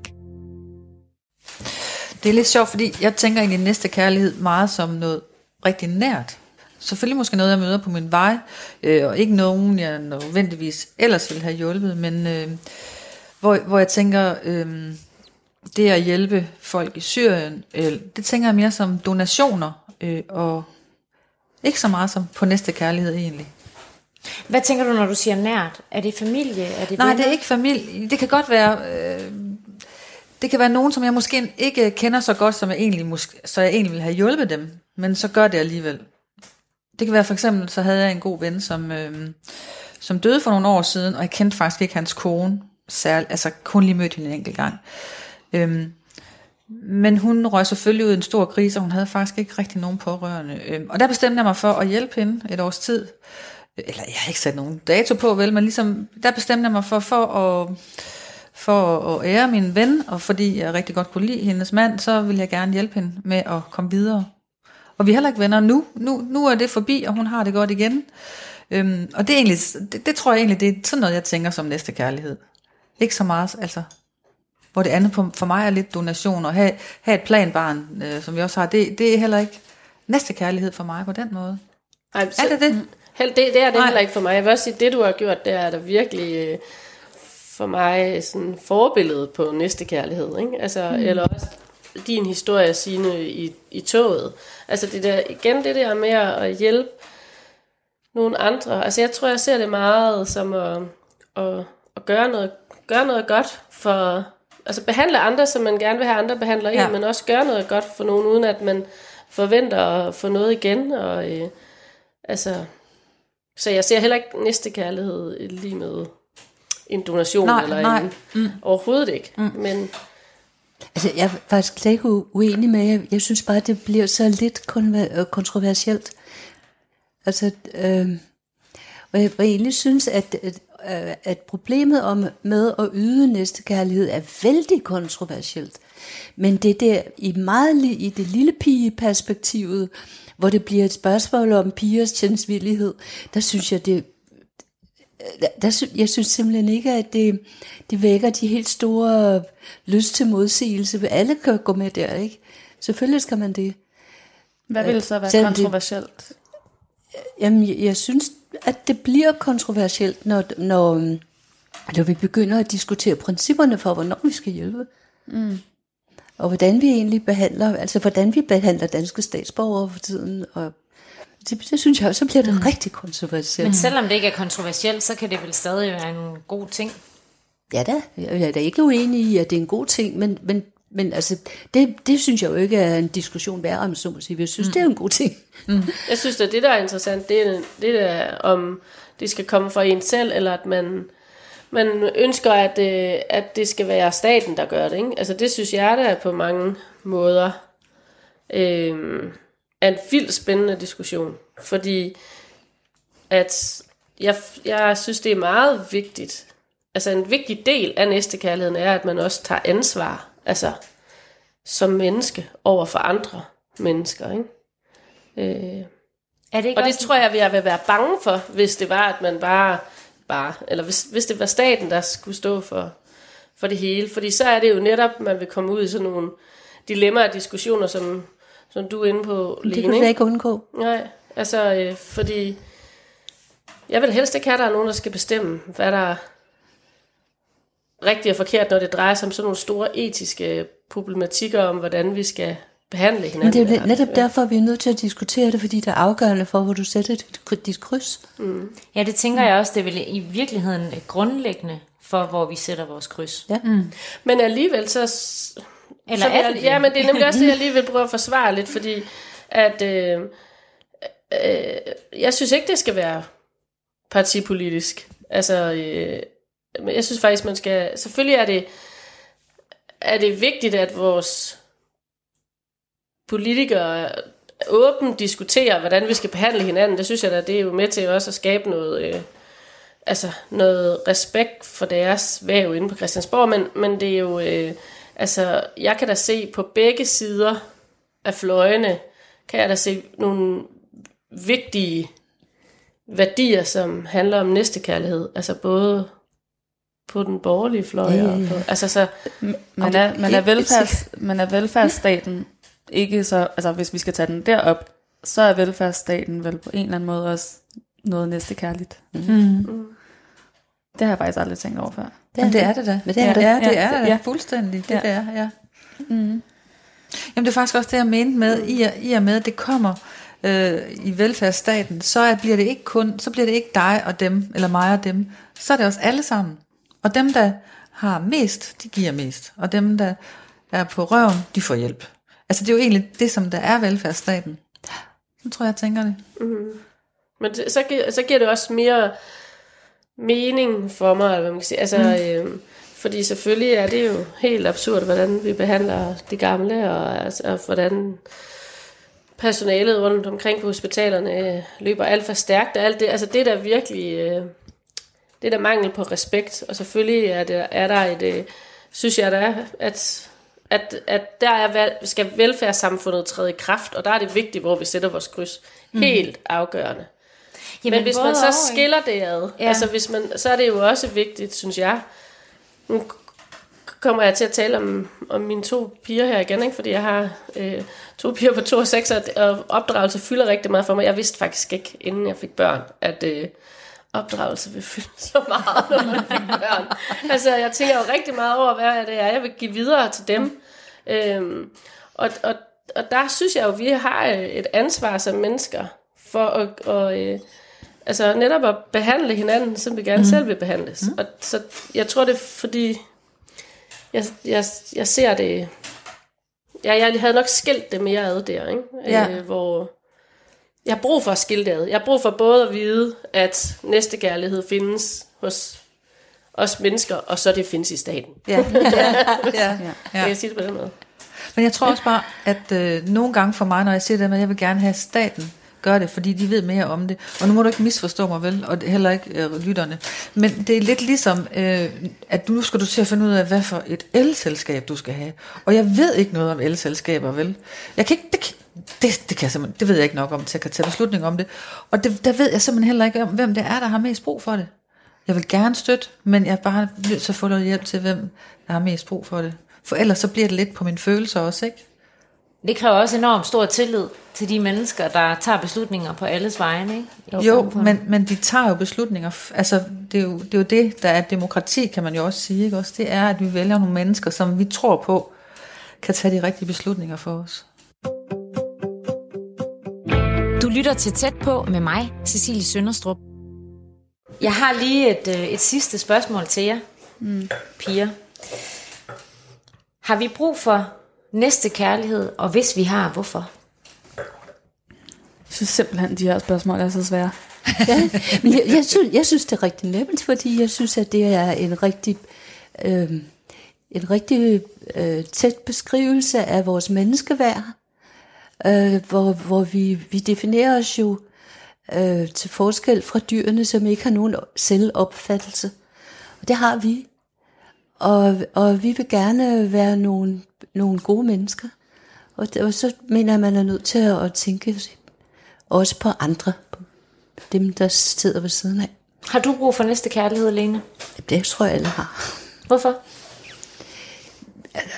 Det er lidt sjovt, fordi jeg tænker egentlig næste kærlighed meget som noget rigtig nært selvfølgelig måske noget, jeg møder på min vej, øh, og ikke nogen, jeg nødvendigvis ellers ville have hjulpet, men øh, hvor, hvor jeg tænker, øh, det at hjælpe folk i Syrien, øh, det tænker jeg mere som donationer, øh, og ikke så meget som på næste kærlighed egentlig. Hvad tænker du, når du siger nært? Er det familie? Er det Nej, venner? det er ikke familie. Det kan godt være... Øh, det kan være nogen, som jeg måske ikke kender så godt, som jeg egentlig, måske, så jeg egentlig vil have hjulpet dem, men så gør det alligevel. Det kan være for eksempel, så havde jeg en god ven, som, øh, som døde for nogle år siden, og jeg kendte faktisk ikke hans kone, særligt, altså kun lige mødt hende en enkelt gang. Øhm, men hun røg selvfølgelig ud i en stor krise, og hun havde faktisk ikke rigtig nogen pårørende. Øhm, og der bestemte jeg mig for at hjælpe hende et års tid. Eller jeg har ikke sat nogen dato på, vel, men ligesom, der bestemte jeg mig for, for at for at ære min ven, og fordi jeg rigtig godt kunne lide hendes mand, så vil jeg gerne hjælpe hende med at komme videre. Og vi er heller ikke venner nu. Nu, nu er det forbi, og hun har det godt igen. Øhm, og det, er egentlig, det, det tror jeg egentlig, det er sådan noget, jeg tænker som næste kærlighed. Ikke så meget, altså. Hvor det andet for mig er lidt donation, og have, have et planbarn, øh, som vi også har, det, det er heller ikke næste kærlighed for mig på den måde. Ej, så, er det det? Held, det, det er det Nej. heller ikke for mig. Jeg vil også sige, det du har gjort, det er der virkelig øh, for mig sådan forbillede på næste kærlighed, ikke? Altså, mm. eller også din historie, sine i, i toget. Altså det der, igen det der med at hjælpe nogle andre. Altså jeg tror, jeg ser det meget som at, at, at gøre, noget, gøre noget godt for, altså behandle andre, som man gerne vil have andre behandler en, ja. men også gøre noget godt for nogen, uden at man forventer at få noget igen. Og, øh, altså, så jeg ser heller ikke næste kærlighed lige med en donation Nej, eller nej. en, mm. overhovedet ikke. Mm. Men Altså, jeg er faktisk slet ikke uenig med jer. Jeg synes bare, det bliver så lidt øh, kontroversielt. Altså, øh, og jeg, egentlig synes, at, at, øh, at problemet om, med at yde næstekærlighed er vældig kontroversielt. Men det der i meget i det lille pigeperspektivet, hvor det bliver et spørgsmål om pigers tjenestvillighed, der synes jeg, det der, der, sy- jeg synes simpelthen ikke, at det, det vækker de helt store lyst til modsigelse. Alle kan gå med der, ikke? Selvfølgelig skal man det. Hvad vil så være Selvom det- kontroversielt? Jamen, jeg, jeg synes, at det bliver kontroversielt, når, når, når vi begynder at diskutere principperne for, hvornår vi skal hjælpe. Mm. Og hvordan vi egentlig behandler, altså hvordan vi behandler danske statsborgere for tiden. Og det, det synes jeg også, så bliver det mm. rigtig kontroversielt. Men selvom det ikke er kontroversielt, så kan det vel stadig være en god ting. Ja da, jeg er da ikke uenig i, at det er en god ting, men, men, men altså, det, det synes jeg jo ikke er en diskussion værd, om så må sige. Jeg synes, mm. det er en god ting. (laughs) Jeg synes, at det, der er interessant, det er, det er, om det skal komme fra en selv, eller at man, man ønsker, at, øh, at det skal være staten, der gør det. Ikke? Altså det synes jeg, der er på mange måder øh, er en vildt spændende diskussion. Fordi at jeg, jeg synes, det er meget vigtigt. Altså en vigtig del af næstekærligheden er, at man også tager ansvar. Altså som menneske over for andre mennesker. Ikke? Øh, Er det ikke og det tror jeg, jeg vil være bange for, hvis det var, at man bare, bare eller hvis, hvis det var staten, der skulle stå for, for det hele. Fordi så er det jo netop, man vil komme ud i sådan nogle dilemmaer og diskussioner, som, som du er inde på, Det Lene. kan vi ikke? ikke undgå. Nej, altså, øh, fordi jeg vil helst ikke have, at der er nogen, der skal bestemme, hvad der er rigtigt og forkert, når det drejer sig om sådan nogle store etiske problematikker om, hvordan vi skal behandle hinanden. Men det er jo netop derfor, vi er nødt til at diskutere det, fordi det er afgørende for, hvor du sætter dit, dit kryds. Ja, det tænker jeg også, det er vel i virkeligheden grundlæggende for, hvor vi sætter vores kryds. Ja. Men alligevel så... Eller er jeg, det det? Ja, men det er nemlig også det, jeg lige vil prøve at forsvare lidt, fordi at... Øh, øh, jeg synes ikke, det skal være partipolitisk. Altså, øh, men jeg synes faktisk, man skal... Selvfølgelig er det, er det vigtigt, at vores politikere åbent diskuterer, hvordan vi skal behandle hinanden. Det synes jeg da, det er jo med til også at skabe noget... Øh, altså noget respekt for deres væv inde på Christiansborg, men, men det er jo, øh, altså, jeg kan da se på begge sider af fløjene, kan jeg da se nogle vigtige værdier, som handler om næstekærlighed, altså både på den borgerlige fløj, Ja, ja, og på, altså så, Og er, men er, velfærds, (laughs) men er velfærdsstaten ikke så, altså hvis vi skal tage den derop, så er velfærdsstaten vel på en eller anden måde også noget næstekærligt. Mm. Det har jeg faktisk aldrig tænkt over før. Men det er det da. Men det er ja, det. Ja, det er det- det. ja. Fuldstændig. Det, Ja. det er, ja. Mm. Jamen det er faktisk også det, jeg mente med, i, og- i og med, at det kommer øh, i velfærdsstaten, så er, bliver det ikke kun, så bliver det ikke dig og dem, eller mig og dem, så er det os alle sammen. Og dem, der har mest, de giver mest. Og dem, der er på røven, de får hjælp. Altså det er jo egentlig det, som der er velfærdsstaten. Så tror jeg, jeg tænker det. Men det, så, gi- så giver det også mere mening for mig, eller hvad man kan sige. Altså, mm. øh, fordi selvfølgelig er det jo helt absurd, hvordan vi behandler de gamle, og, altså, og hvordan personalet rundt omkring på hospitalerne øh, løber alt for stærkt, og alt det. Altså det er der virkelig, øh, det er der mangel på respekt, og selvfølgelig er, det, er der et, øh, synes jeg der er, at, at, at der er, skal velfærdssamfundet træde i kraft, og der er det vigtigt, hvor vi sætter vores kryds. Helt afgørende. Men hvis man så skiller det ad, Ja. altså hvis man, så er det jo også vigtigt, synes jeg. Nu kommer jeg til at tale om, om mine to piger her igen, ikke? fordi jeg har øh, to piger på to og seks, og, opdragelse fylder rigtig meget for mig. Jeg vidste faktisk ikke, inden jeg fik børn, at, øh, opdragelse vil fylde (laughs) så meget, når man fik børn. altså, jeg tænker jo rigtig meget over, hvad det er, jeg vil give videre til dem. Øhm, og, og, og der synes jeg jo, vi har et ansvar som mennesker for at, og, øh, altså netop at behandle hinanden, som vi gerne mm. selv vil behandles. Mm. Og så jeg tror det er fordi, jeg, jeg, jeg ser det, ja, jeg havde nok skilt det mere ad der, ikke? Ja. Øh, hvor jeg har brug for at skille det ad. Jeg har brug for både at vide, at næste kærlighed findes hos os mennesker, og så det findes i staten. Ja, (laughs) ja, ja. Ja. Jeg sige det på den måde. Men jeg tror også bare, at øh, nogle gange for mig, når jeg siger det med, at jeg vil gerne have staten gør det, fordi de ved mere om det. Og nu må du ikke misforstå mig vel, og heller ikke øh, lytterne. Men det er lidt ligesom, øh, at nu skal du til at finde ud af, hvad for et elselskab du skal have. Og jeg ved ikke noget om elselskaber, vel? Jeg kan ikke, det, kan- det, det, kan jeg simpelthen, det ved jeg ikke nok om, til at kan tage beslutning om det. Og det, der ved jeg simpelthen heller ikke om, hvem det er, der har mest brug for det. Jeg vil gerne støtte, men jeg er bare nødt til at få noget hjælp til, hvem der har mest brug for det. For ellers så bliver det lidt på mine følelser også, ikke? Det kræver også enormt stor tillid til de mennesker, der tager beslutninger på alles vegne. Ikke? Jo, men, men de tager jo beslutninger. Altså, det er, jo, det er jo det, der er demokrati, kan man jo også sige. Ikke? Også det er, at vi vælger nogle mennesker, som vi tror på, kan tage de rigtige beslutninger for os. Du lytter til Tæt på med mig, Cecilie Sønderstrup. Jeg har lige et, øh, et sidste spørgsmål til jer, mm. piger. Har vi brug for næste kærlighed, og hvis vi har, hvorfor? Jeg synes simpelthen, de her spørgsmål er så svære. (laughs) Ja, men jeg, jeg, synes, jeg synes, det er rigtig nemt, fordi jeg synes, at det er en rigtig, øh, en rigtig øh, tæt beskrivelse af vores menneskeværd, øh, hvor, hvor vi, vi definerer os jo øh, til forskel fra dyrene, som ikke har nogen selvopfattelse. Og det har vi. Og, og vi vil gerne være nogle, nogle gode mennesker. Og, det- og så mener jeg, man er nødt til at, at tænke også på andre, på dem, der sidder ved siden af. Har du brug for næste kærlighed, Lene? Det tror jeg, alle har. Hvorfor?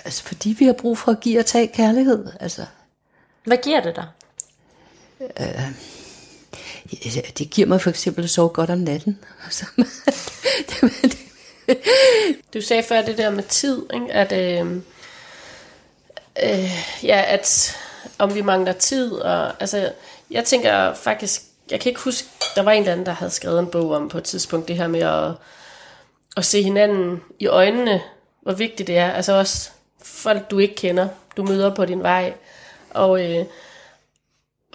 Altså, fordi vi har brug for at give og tage kærlighed. Altså, Hvad giver det dig? ja, det giver mig for eksempel at sove godt om natten. Altså, (laughs) Du sagde før det der med tid, ikke? at øh, øh, ja, at om vi mangler tid, og altså, jeg tænker faktisk, jeg kan ikke huske, der var en eller anden, der havde skrevet en bog om på et tidspunkt, det her med at, at se hinanden i øjnene, hvor vigtigt det er, altså også folk, du ikke kender, du møder på din vej, og øh,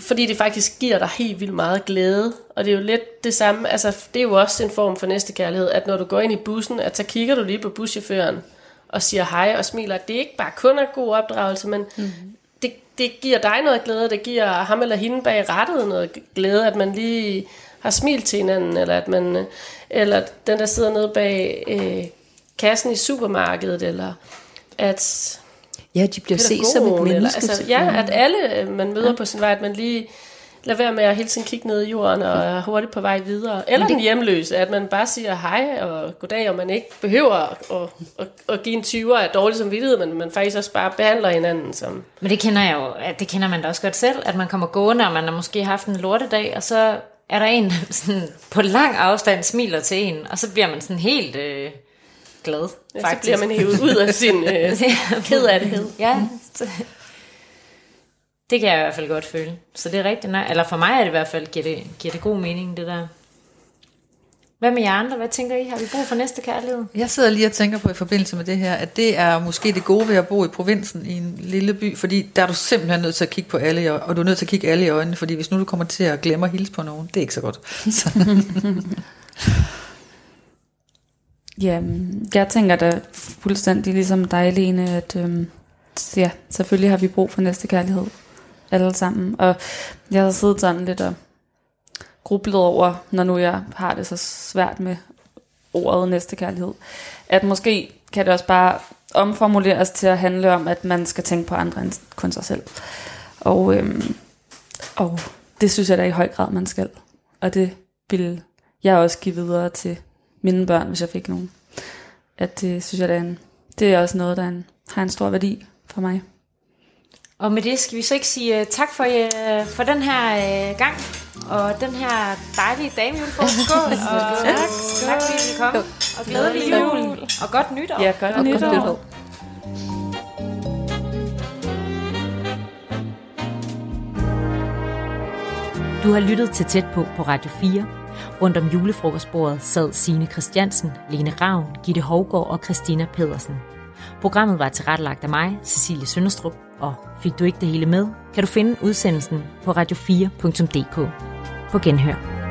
fordi det faktisk giver dig helt vildt meget glæde, og det er jo lidt det samme, altså det er jo også en form for næstekærlighed, at når du går ind i bussen, at så kigger du lige på buschaufføren, og siger hej og smiler. Det er ikke bare kun en god opdragelse, men mm. det, det giver dig noget glæde, det giver ham eller hende bag rettet noget glæde, at man lige har smilt til hinanden, eller at man, øh, eller den der sidder nede bag øh, kassen i supermarkedet, eller at ja, de bliver set som et menneske. Eller, altså, ja, at alle øh, man møder ja. på sin vej, at man lige lader være med at hele tiden kigge ned i jorden og er hurtigt på vej videre. Eller den hjemløse, at man bare siger hej og goddag, og man ikke behøver at, at, at, give en 20'er af dårlig samvittighed, men man faktisk også bare behandler hinanden som... Men det kender jeg jo, det kender man da også godt selv, at man kommer gående, og man har måske haft en lortedag, og så er der en, (laughs) sådan på lang afstand smiler til en, og så bliver man sådan helt øh, glad, Ja, så faktisk. bliver man hævet ud af sin øh, (laughs) ked af det. Ja, så, det kan jeg i hvert fald godt føle. Så det er rigtigt, nej. eller for mig er det i hvert fald, giver det, giver det god mening, det der. Hvad med jer andre? Hvad tænker I? Har vi brug for næste kærlighed? Jeg sidder lige og tænker på i forbindelse med det her, at det er måske det gode ved at bo i provinsen i en lille by, fordi der er du simpelthen nødt til at kigge på alle, og du er nødt til at kigge alle i øjnene, fordi hvis nu du kommer til at glemme at hilse på nogen, det er ikke så godt. Så, (laughs) Ja, jeg tænker da fuldstændig ligesom dig, Lene, at øhm, ja, selvfølgelig har vi brug for næste kærlighed alle sammen. Og jeg har siddet sådan lidt og grublet over, når nu jeg har det så svært med ordet næste kærlighed, at måske kan det også bare omformuleres til at handle om, at man skal tænke på andre end kun sig selv. Og, øhm, og det synes jeg da i høj grad, man skal. Og det vil jeg også give videre til mine børn, hvis jeg fik nogen. At det synes jeg, det er, en, det er også noget, der er en, har en stor værdi for mig. Og med det skal vi så ikke sige uh, tak for, uh, for den her uh, gang. Og den her dejlige dame, julefrokost. Skål. (laughs) Og tak, tak fordi I kom. Og glædelig jul. Og godt nytår. Ja, godt Og nytår. godt nytår. Du har lyttet til Tæt på på Radio 4. Rundt om julefrokostbordet sad Signe Christiansen, Lene Ravn, Gitte Hovgaard og Christina Pedersen. Programmet var tilrettelagt af mig, Cecilie Sønderstrup, og fik du ikke det hele med, kan du finde udsendelsen på radio4.dk. På genhør.